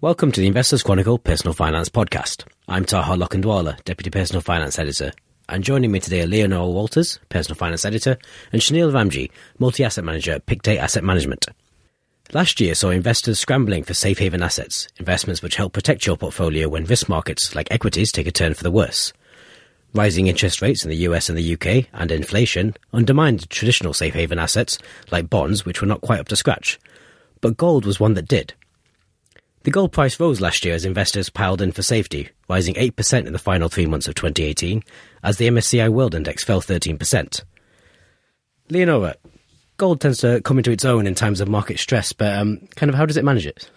Welcome to the Investors Chronicle Personal Finance Podcast. I'm Taha Lokhandwala, Deputy Personal Finance Editor. And joining me today are Leonora Walters, Personal Finance Editor, and Shaniel Ramjee, Multi-Asset Manager at Pictet Asset Management. Last year saw investors scrambling for safe haven assets, investments which help protect your portfolio when risk markets like equities take a turn for the worse. Rising interest rates in the US and the UK and inflation undermined traditional safe haven assets like bonds which were not quite up to scratch. But gold was one that did. The gold price rose last year as investors piled in for safety, rising 8% in the final three months of 2018, as the MSCI World Index fell 13%. Leonora, gold tends to come into its own in times of market stress, but um, kind of how does it manage it?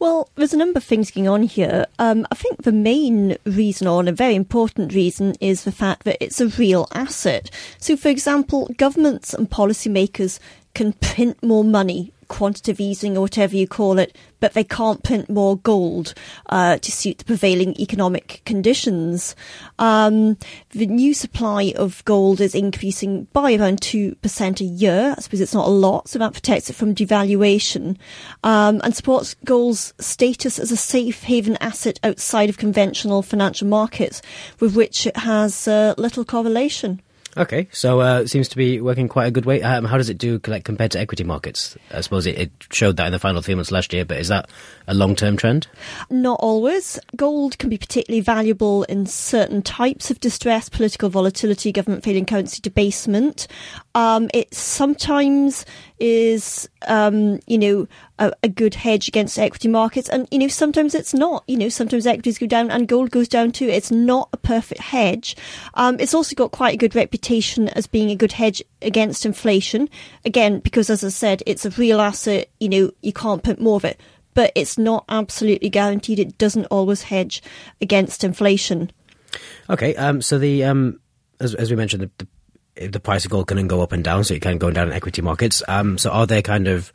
Well, there's a number of things going on here. Um, I think the main reason, or a very important reason, is the fact that it's a real asset. So, for example, governments and policymakers can print more money quantitative easing or whatever you call it, but they can't print more gold uh, to suit the prevailing economic conditions. Um, the new supply of gold is increasing by around 2% a year. I suppose it's not a lot, so that protects it from devaluation um, and supports gold's status as a safe haven asset outside of conventional financial markets, with which it has uh, little correlation. Okay, so uh, it seems to be working quite a good way. Um, how does it do like, compared to equity markets? I suppose it, it, showed that in the final three months last year, but is that a long term trend? Not always. Gold can be particularly valuable in certain types of distress, political volatility, government failing currency debasement. Um, it sometimes is, um, you know, a, a, good hedge against equity markets. And, you know, sometimes it's not. You know, sometimes equities go down and gold goes down too. It's not a perfect hedge. Um, it's also got quite a good reputation as being a good hedge against inflation. Again, because as I said, it's a real asset. You know, you can't put more of it. But it's not absolutely guaranteed. It doesn't always hedge against inflation. Okay, um, so the um, as, as we mentioned, the, the the price of gold can go up and down, so it can go down in equity markets. Um, so are there kind of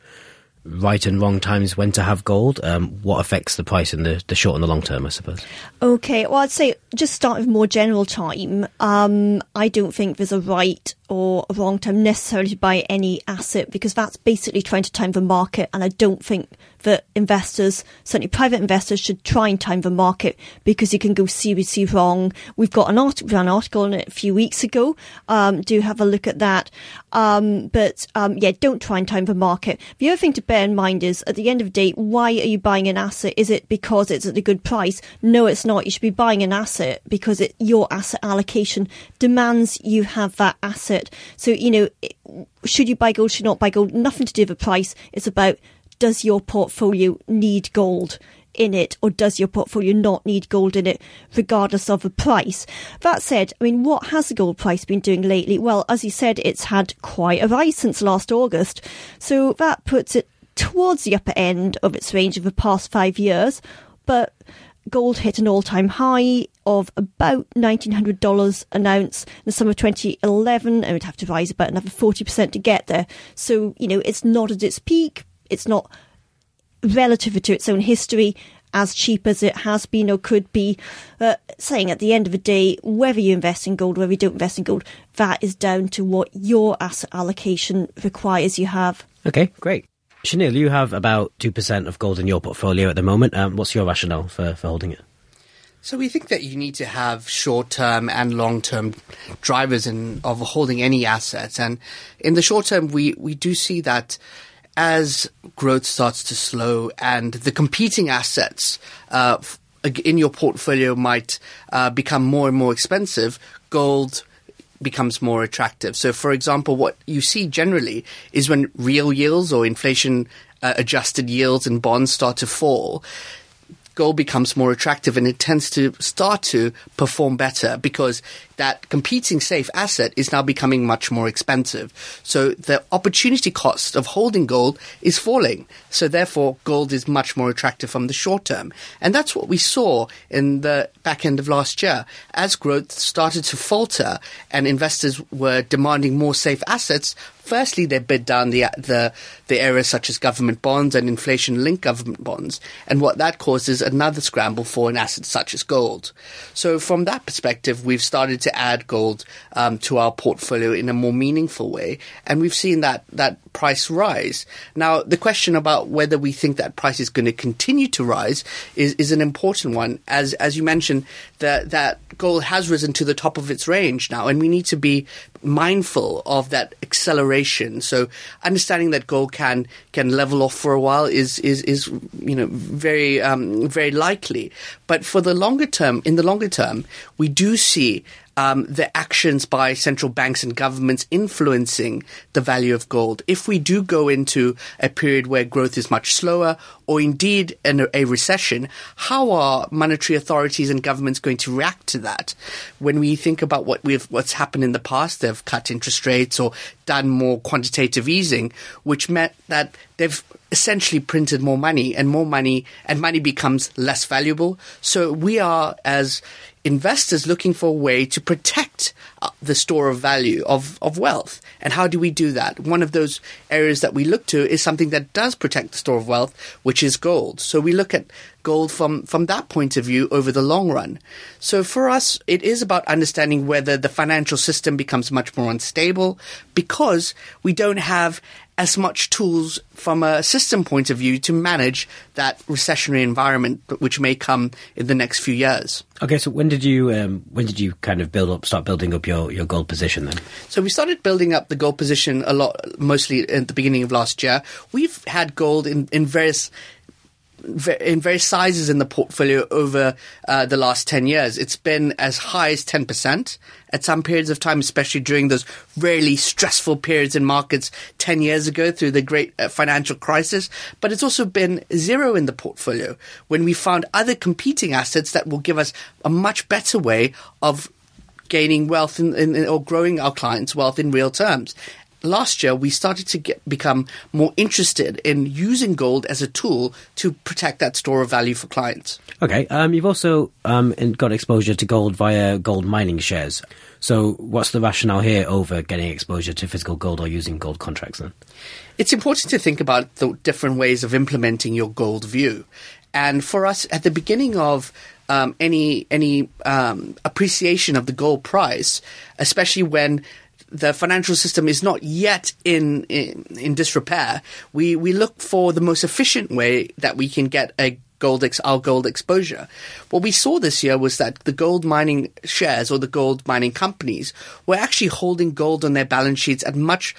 right and wrong times when to have gold? Um, what affects the price in the, the short and the long term, I suppose? Okay, well, I'd say just start with more general time. Um, I don't think there's a right or a wrong time necessarily to buy any asset because that's basically trying to time the market, and I don't think that investors, certainly private investors, should try and time the market because you can go seriously wrong. We've got an article, an article on it a few weeks ago. Um, do have a look at that. Um, but um, yeah, don't try and time the market. The other thing to bear in mind is at the end of the day, why are you buying an asset? Is it because it's at a good price? No, it's not. You should be buying an asset because it, your asset allocation demands you have that asset. So, you know, should you buy gold, should not buy gold? Nothing to do with the price. It's about does your portfolio need gold? in it, or does your portfolio not need gold in it, regardless of the price? That said, I mean, what has the gold price been doing lately? Well, as you said, it's had quite a rise since last August, so that puts it towards the upper end of its range of the past five years, but gold hit an all-time high of about $1,900 an ounce in the summer of 2011 and would have to rise about another 40% to get there. So, you know, it's not at its peak, it's not relative to its own history as cheap as it has been or could be. Uh, saying at the end of the day, whether you invest in gold, whether you don't invest in gold, that is down to what your asset allocation requires you have. Okay, great. Shaniel, you have about 2% of gold in your portfolio at the moment. Um, what's your rationale for, for holding it? So we think that you need to have short-term and long-term drivers in, of holding any assets. And in the short term, we, we do see that as growth starts to slow and the competing assets uh, in your portfolio might uh, become more and more expensive, gold becomes more attractive. So, for example, what you see generally is when real yields or inflation uh, adjusted yields and bonds start to fall, gold becomes more attractive and it tends to start to perform better because that competing safe asset is now becoming much more expensive. So the opportunity cost of holding gold is falling. So therefore, gold is much more attractive from the short term. And that's what we saw in the back end of last year. As growth started to falter and investors were demanding more safe assets, firstly they bid down the the the areas such as government bonds and inflation linked government bonds and what that causes another scramble for an asset such as gold so from that perspective we've started to add gold um, to our portfolio in a more meaningful way. And we've seen that that price rise. Now, the question about whether we think that price is going to continue to rise is, is an important one. As as you mentioned, that that gold has risen to the top of its range now, and we need to be mindful of that acceleration. So, understanding that gold can can level off for a while is is is you know very um, very likely. But for the longer term, in the longer term, we do see um, the actions by central banks and governments influencing the value of gold. If we do go into a period where growth is much slower, or indeed in a recession, how are monetary authorities and governments going to react to that? When we think about what we've what's happened in the past, they've cut interest rates or done more quantitative easing, which meant that they've essentially printed more money and more money and money becomes less valuable. So we are as investors looking for a way to protect uh, the store of value of, of wealth. And how do we do that? One of those areas that we look to is something that does protect the store of wealth, which is gold. So we look at gold from, from that point of view over the long run. So for us, it is about understanding whether the financial system becomes much more unstable because we don't have as much tools from a system point of view to manage that recessionary environment which may come in the next few years. Okay, so when did you um, when did you kind of build up start building up your, your gold position then? So we started building up the gold position a lot, mostly at the beginning of last year. We've had gold in, in various in various sizes in the portfolio over uh, the last 10 years. It's been as high as 10% at some periods of time, especially during those really stressful periods in markets 10 years ago through the great uh, financial crisis. But it's also been zero in the portfolio when we found other competing assets that will give us a much better way of gaining wealth in, in, or growing our clients' wealth in real terms last year we started to get, become more interested in using gold as a tool to protect that store of value for clients. Okay, um, you've also um, got exposure to gold via gold mining shares. So, what's the rationale here over getting exposure to physical gold or using gold contracts then? It's important to think about the different ways of implementing your gold view. And for us, at the beginning of um, any any um, appreciation of the gold price, especially when the financial system is not yet in, in, in disrepair, we, we look for the most efficient way that we can get a gold ex- our gold exposure. What we saw this year was that the gold mining shares or the gold mining companies were actually holding gold on their balance sheets at much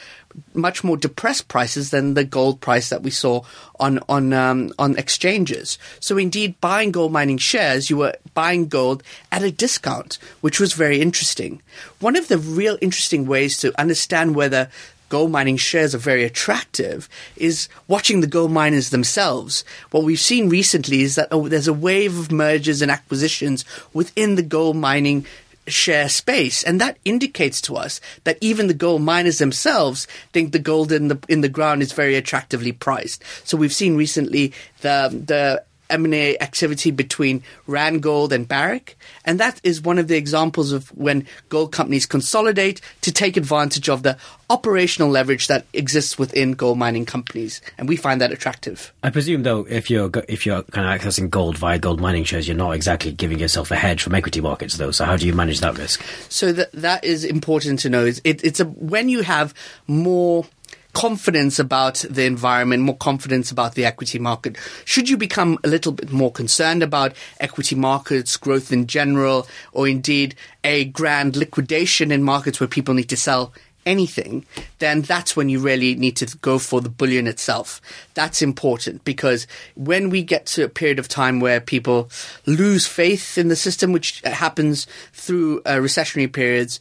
much more depressed prices than the gold price that we saw on on um, on exchanges. So indeed, buying gold mining shares, you were buying gold at a discount, which was very interesting. One of the real interesting ways to understand whether gold mining shares are very attractive is watching the gold miners themselves. What we've seen recently is that oh, there's a wave of mergers and acquisitions within the gold mining share space, and that indicates to us that even the gold miners themselves think the gold in the in the ground is very attractively priced. So we've seen recently the the M&A activity between Randgold and Barrick. And that is one of the examples of when gold companies consolidate to take advantage of the operational leverage that exists within gold mining companies. And we find that attractive. I presume, though, if you're, if you're kind of accessing gold via gold mining shares, you're not exactly giving yourself a hedge from equity markets, though. So how do you manage that risk? So that, that is important to know. It, it's a, when you have more confidence about the environment, more confidence about the equity market? Should you become a little bit more concerned about equity markets, growth in general, or indeed a grand liquidation in markets where people need to sell anything, then that's when you really need to go for the bullion itself. That's important because when we get to a period of time where people lose faith in the system, which happens through uh, recessionary periods,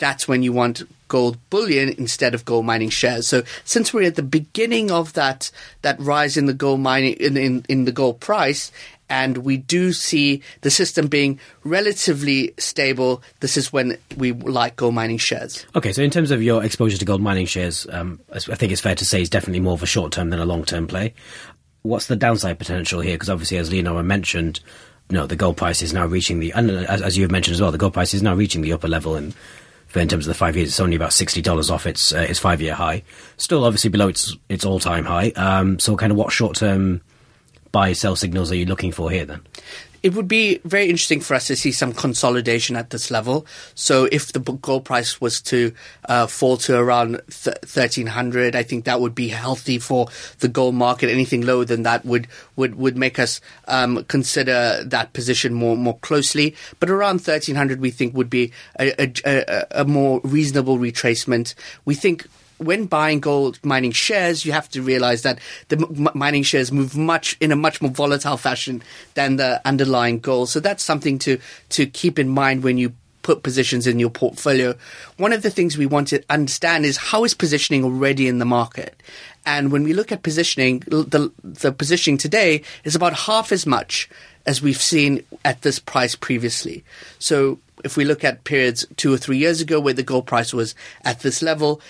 that's when you want gold bullion instead of gold mining shares. So since we're at the beginning of that that rise in the gold mining in, in, in the gold price and we do see the system being relatively stable. This is when we like gold mining shares. Okay, so in terms of your exposure to gold mining shares, um, I think it's fair to say it's definitely more of a short term than a long term play. What's the downside potential here? Because obviously, as Leonora mentioned, no, the gold price is now reaching the, and as, as you have mentioned as well, the gold price is now reaching the upper level in in terms of the five years, it's only about sixty dollars off its uh, its five year high. Still, obviously below its its all time high. Um, so, kind of what short term buy sell signals are you looking for here then? It would be very interesting for us to see some consolidation at this level. So if the gold price was to uh, fall to around th- 1300, I think that would be healthy for the gold market. Anything lower than that would would would make us um, consider that position more more closely. But around 1300, we think would be a, a, a, a more reasonable retracement. We think when buying gold mining shares, you have to realize that the m- mining shares move much in a much more volatile fashion than the underlying gold. So that's something to to keep in mind when you put positions in your portfolio. One of the things we want to understand is how is positioning already in the market. And when we look at positioning, the the positioning today is about half as much as we've seen at this price previously. So if we look at periods two or three years ago where the gold price was at this level,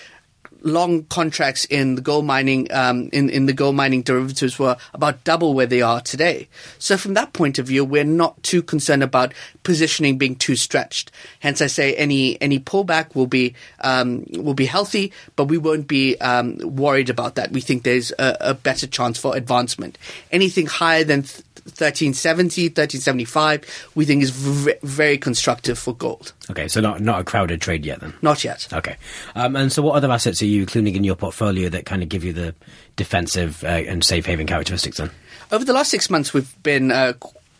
long contracts in the gold mining um, in in the gold mining derivatives were about double where they are today. So from that point of view, we're not too concerned about positioning being too stretched. Hence, I say any any pullback will be um, will be healthy, but we won't be um, worried about that. We think there's a, a, better chance for advancement. Anything higher than th- 1370, 1375, we think is v- very constructive for gold. Okay, so not not a crowded trade yet then? Not yet. Okay. Um, and so what other assets are you including in your portfolio that kind of give you the defensive uh, and safe haven characteristics then? Over the last six months, we've been uh,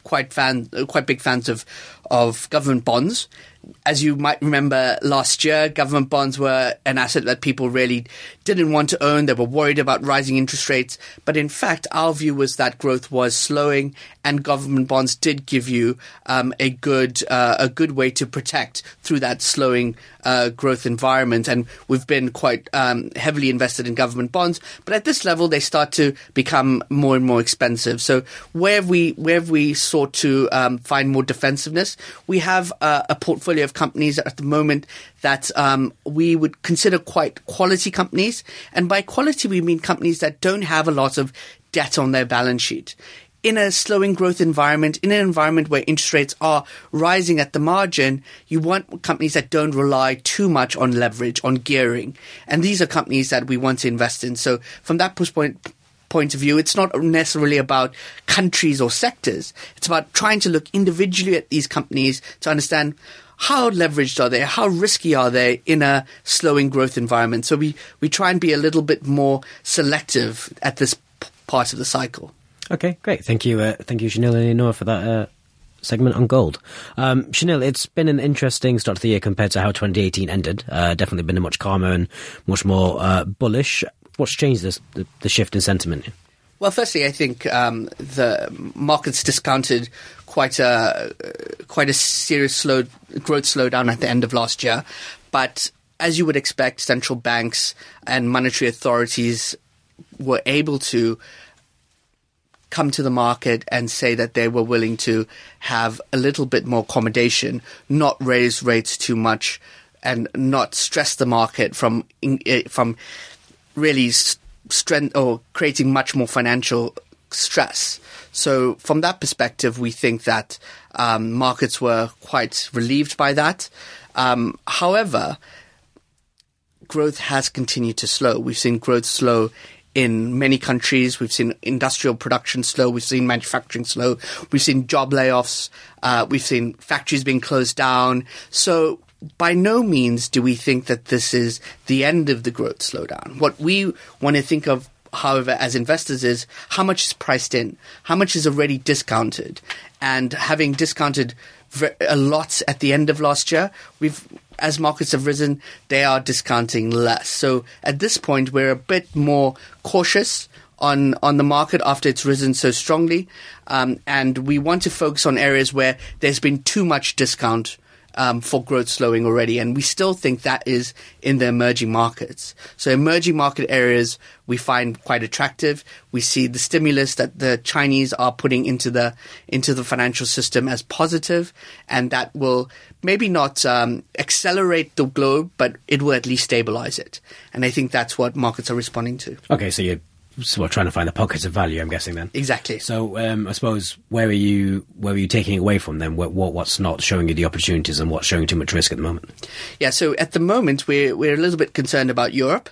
quite fan, uh, quite big fans of of government bonds as you might remember last year, government bonds were an asset that people really didn't want to own. They were worried about rising interest rates. But in fact, our view was that growth was slowing, and government bonds did give you um, a good uh, a good way to protect through that slowing uh, growth environment. And we've been quite um, heavily invested in government bonds. But at this level, they start to become more and more expensive. So where we where we sought to um, find more defensiveness, we have uh, a portfolio of companies at the moment that um, we would consider quite quality companies. And by quality, we mean companies that don't have a lot of debt on their balance sheet. In a slowing growth environment, in an environment where interest rates are rising at the margin, you want companies that don't rely too much on leverage, on gearing. And these are companies that we want to invest in. So from that point, point of view, it's not necessarily about countries or sectors. It's about trying to look individually at these companies to understand how leveraged are they? How risky are they in a slowing growth environment? So we, we try and be a little bit more selective at this p- part of the cycle. Okay, great. Thank you, uh, thank you, Shaniel and Eleanor, for that uh, segment on gold. Um, Shaniel, it's been an interesting start to the year compared to how 2018 ended. Uh, definitely been a much calmer and much more uh, bullish. What's changed this, the, the shift in sentiment? Well, firstly, I think um, the markets discounted quite a quite a serious slow growth slowdown at the end of last year, but as you would expect, central banks and monetary authorities were able to come to the market and say that they were willing to have a little bit more accommodation, not raise rates too much, and not stress the market from eh, from really strength or creating much more financial stress. So from that perspective, we think that um, markets were quite relieved by that. Um, however, growth has continued to slow. We've seen growth slow in many countries. We've seen industrial production slow. We've seen manufacturing slow. We've seen job layoffs. Uh, we've seen factories being closed down. So by no means do we think that this is the end of the growth slowdown. What we want to think of, however, as investors is how much is priced in, how much is already discounted, and having discounted a lot at the end of last year, we've as markets have risen, they are discounting less. So at this point, we're a bit more cautious on on the market after it's risen so strongly, um, and we want to focus on areas where there's been too much discount um, for growth slowing already, and we still think that is in the emerging markets. So emerging market areas we find quite attractive. We see the stimulus that the Chinese are putting into the into the financial system as positive, and that will maybe not um, accelerate the globe, but it will at least stabilize it. And I think that's what markets are responding to. Okay, so you're so we're trying to find the pockets of value. I'm guessing then. Exactly. So um, I suppose where are you where are you taking away from then? What, what, what's not showing you the opportunities and what's showing too much risk at the moment? Yeah. So at the moment we're we're a little bit concerned about Europe.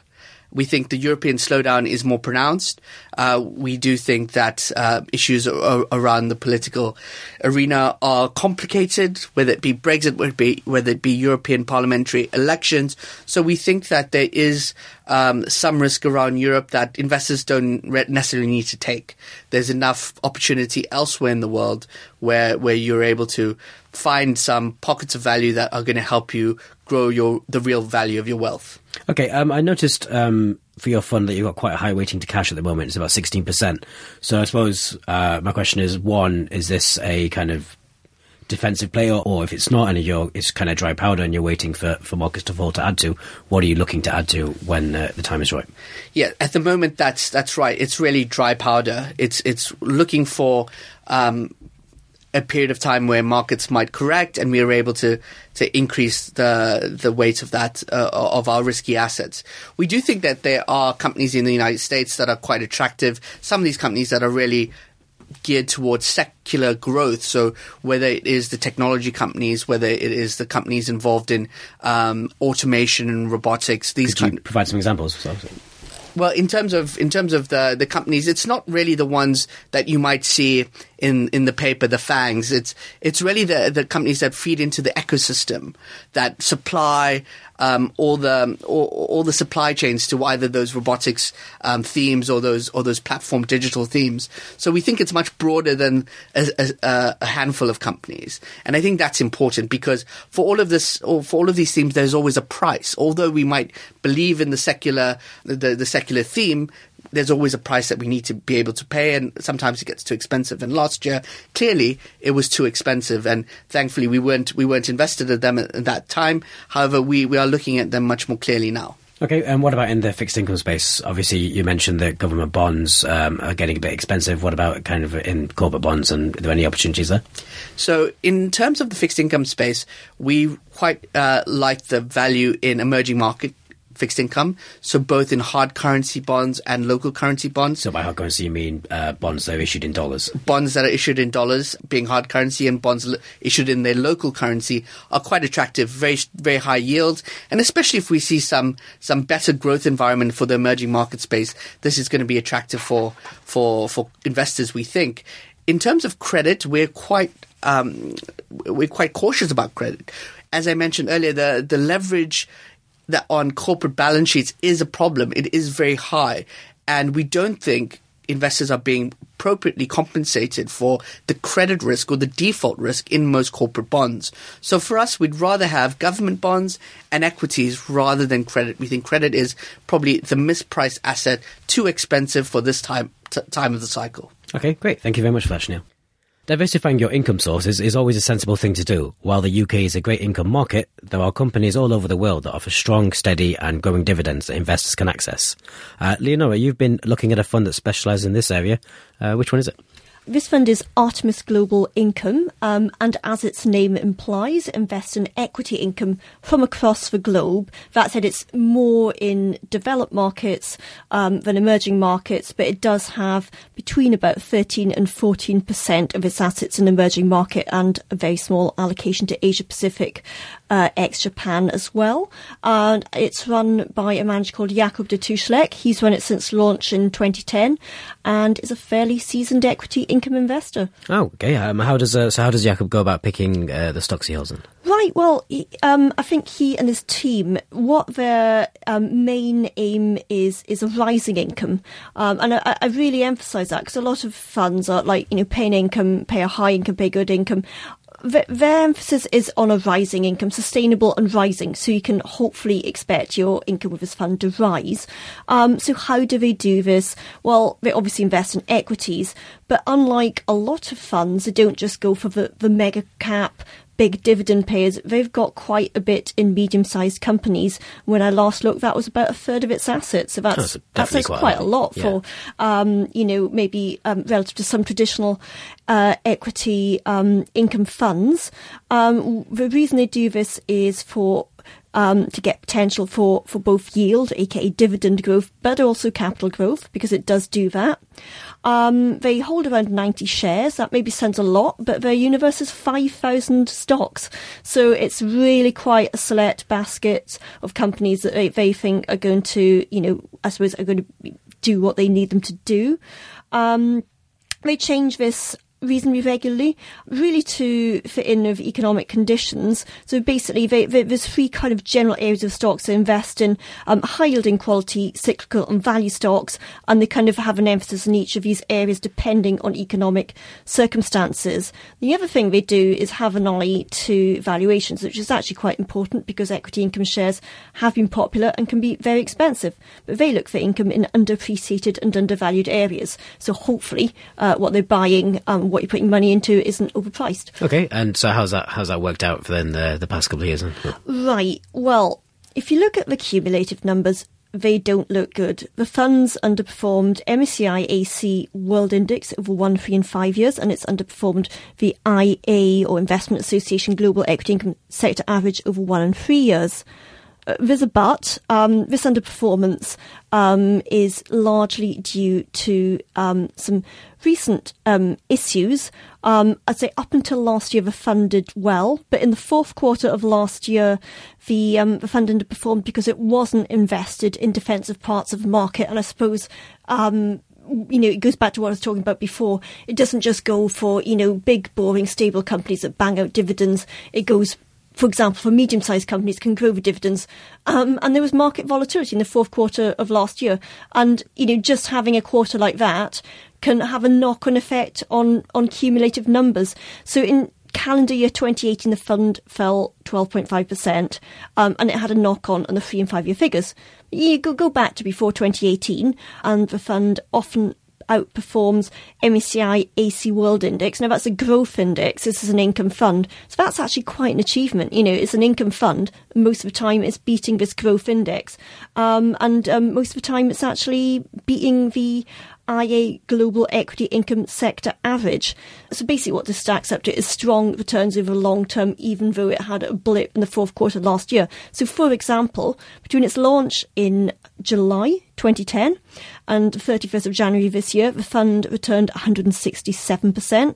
We think the European slowdown is more pronounced. Uh, we do think that uh, issues around the political arena are complicated, whether it be Brexit, whether it be, whether it be European parliamentary elections. So we think that there is um, some risk around Europe that investors don't necessarily need to take. There's enough opportunity elsewhere in the world where where you're able to find some pockets of value that are going to help you grow your the real value of your wealth. Okay, um, I noticed um, for your fund that you've got quite a high weighting to cash at the moment. It's about sixteen percent. So I suppose uh, my question is: one, is this a kind of defensive player, or if it's not, and you're it's kind of dry powder, and you're waiting for, for markets to fall to add to, what are you looking to add to when uh, the time is right? Yeah, at the moment, that's that's right. It's really dry powder. It's it's looking for um, a period of time where markets might correct and we are able to to increase the the weight of that uh, of our risky assets. We do think that there are companies in the United States that are quite attractive. Some of these companies that are really geared towards secular growth. So whether it is the technology companies, whether it is the companies involved in um, automation and robotics, these Could you provide some examples. Well, in terms of in terms of the the companies, it's not really the ones that you might see in in the paper, the fangs. It's it's really the the companies that feed into the ecosystem that supply um, all the all, all, the supply chains to either those robotics um, themes or those or those platform digital themes. So we think it's much broader than a, a, a, handful of companies, and I think that's important because for all of this, or for all of these themes, there's always a price. Although we might believe in the secular the, the secular theme, there's always a price that we need to be able to pay, and sometimes it gets too expensive. And last year, clearly, it was too expensive, and thankfully, we weren't we weren't invested in them at, at that time. However, we, we are looking at them much more clearly now. Okay, and what about in the fixed income space? Obviously, you mentioned that government bonds um, are getting a bit expensive. What about kind of in corporate bonds, and are there any opportunities there? So, in terms of the fixed income space, we quite uh, like the value in emerging market fixed income. So both in hard currency bonds and local currency bonds. So by hard currency, you mean uh, bonds that are issued in dollars? Bonds that are issued in dollars, being hard currency, and bonds l- issued in their local currency are quite attractive, very very high yields, and especially if we see some some better growth environment for the emerging market space, this is going to be attractive for for for investors. We think. In terms of credit, we're quite um, we're quite cautious about credit. As I mentioned earlier, the the leverage that on corporate balance sheets is a problem. It is very high. And we don't think investors are being appropriately compensated for the credit risk or the default risk in most corporate bonds. So for us, we'd rather have government bonds and equities rather than credit. We think credit is probably the mispriced asset, too expensive for this time t- time of the cycle. Okay, great. Thank you very much for that, Shaniel. Diversifying your income sources is always a sensible thing to do. While the UK is a great income market, there are companies all over the world that offer strong, steady, and growing dividends that investors can access. Uh, Leonora, you've been looking at a fund that specialises in this area. Uh, which one is it? This fund is Artemis Global Income, um, and as its name implies, invests in equity income from across the globe. That said, it's more in developed markets um, than emerging markets, but it does have between about 13 and 14 percent of its assets in emerging market, and a very small allocation to Asia Pacific, uh, ex Japan as well. And it's run by a manager called Jacob de Tusch-Lec. He's run it since launch in 2010, and is a fairly seasoned equity income investor. Oh, okay. Um, how does uh, so? How does Jakob go about picking uh, the stocks he holds in? Right. Well, um, I think he and his team, what their um, main aim is, is a rising income, um, and I, I, really emphasise that because a lot of funds are like you know paying income, pay a high income, pay good income their emphasis is on a rising income, sustainable and rising, so you can hopefully expect your income with this fund to rise. Um, so how do they do this? Well, they obviously invest in equities, but unlike a lot of funds, they don't just go for the, the mega cap big dividend payers, they've got quite a bit in medium-sized companies. When I last looked, that was about a third of its assets. So that's that's, that's quite, quite, a lot, yeah. for um, you know maybe um, relative to some traditional uh, equity um, income funds. Um, the reason they do this is for um, to get potential for, for both yield, aka dividend growth, but also capital growth, because it does do that. Um, they hold around 90 shares. That maybe sounds a lot, but their universe is 5,000 stocks. So it's really quite a select basket of companies that they, they think are going to, you know, I suppose are going to do what they need them to do. Um, they change this reasonably regularly, really to fit in with economic conditions. So basically, they, they, there's three kind of general areas of stocks to invest in: um, high yielding quality, cyclical, and value stocks, and they kind of have an emphasis in each of these areas depending on economic circumstances. The other thing they do is have an eye to valuations, which is actually quite important because equity income shares have been popular and can be very expensive. But they look for income in underappreciated and undervalued areas. So hopefully, uh, what they're buying. Um, what you're putting money into isn't overpriced. Okay, and so how's that how's that worked out for then the the past couple of years? Right. Well, if you look at the cumulative numbers, they don't look good. The funds underperformed MSCI AC World Index over one, three, and five years, and it's underperformed the IA or Investment Association Global Equity Income Sector average over one and three years. Uh, there's a but. Um, this underperformance um, is largely due to um, some recent um, issues. Um, I'd say up until last year, the fund did well, but in the fourth quarter of last year, the, um, the fund underperformed because it wasn't invested in defensive parts of the market. And I suppose you know, it goes back to what I was talking about before. It doesn't just go for, you know, big, boring, stable companies that bang out dividends. It goes for example, for medium-sized companies can grow the dividends. Um, and there was market volatility in the fourth quarter of last year. And, you know, just having a quarter like that can have a knock-on effect on, on cumulative numbers. So in calendar year 2018, the fund fell 12.5%, um, and it had a knock-on on the three and five-year figures. You go, go back to before 2018, and the fund often outperforms MSCI AC World Index. Now that's a growth index. This is an income fund. So that's actually quite an achievement. You know, it's an income fund. Most of the time it's beating this growth index. Um, and um, most of the time it's actually beating the IA Global Equity Income Sector average. So basically, what this stacks up to is strong returns over long term, even though it had a blip in the fourth quarter last year. So, for example, between its launch in July 2010 and 31st of January this year, the fund returned 167%.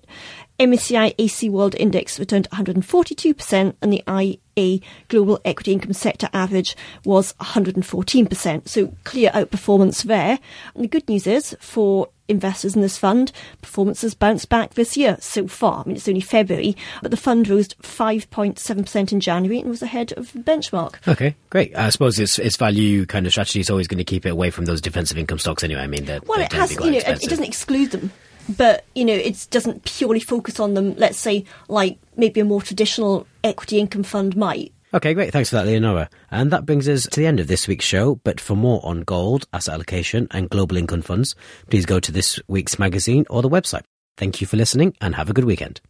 MSCI AC World Index returned 142%, and the IA Global Equity Income Sector average was 114%. So clear outperformance there. And the good news is for investors in this fund, performance has bounced back this year so far. I mean, it's only February, but the fund rose 5.7% in January and was ahead of the benchmark. Okay, great. I suppose its, its value kind of strategy is always going to keep it away from those defensive income stocks anyway. I mean, they're, well, it has, you know, expensive. it doesn't exclude them but you know it doesn't purely focus on them let's say like maybe a more traditional equity income fund might Okay, great. Thanks for that, Leonora. And that brings us to the end of this week's show. But for more on gold, asset allocation, and global income funds, please go to this week's magazine or the website. Thank you for listening and have a good weekend.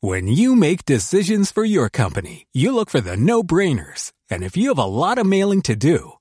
When you make decisions for your company, you look for the no brainers. And if you have a lot of mailing to do,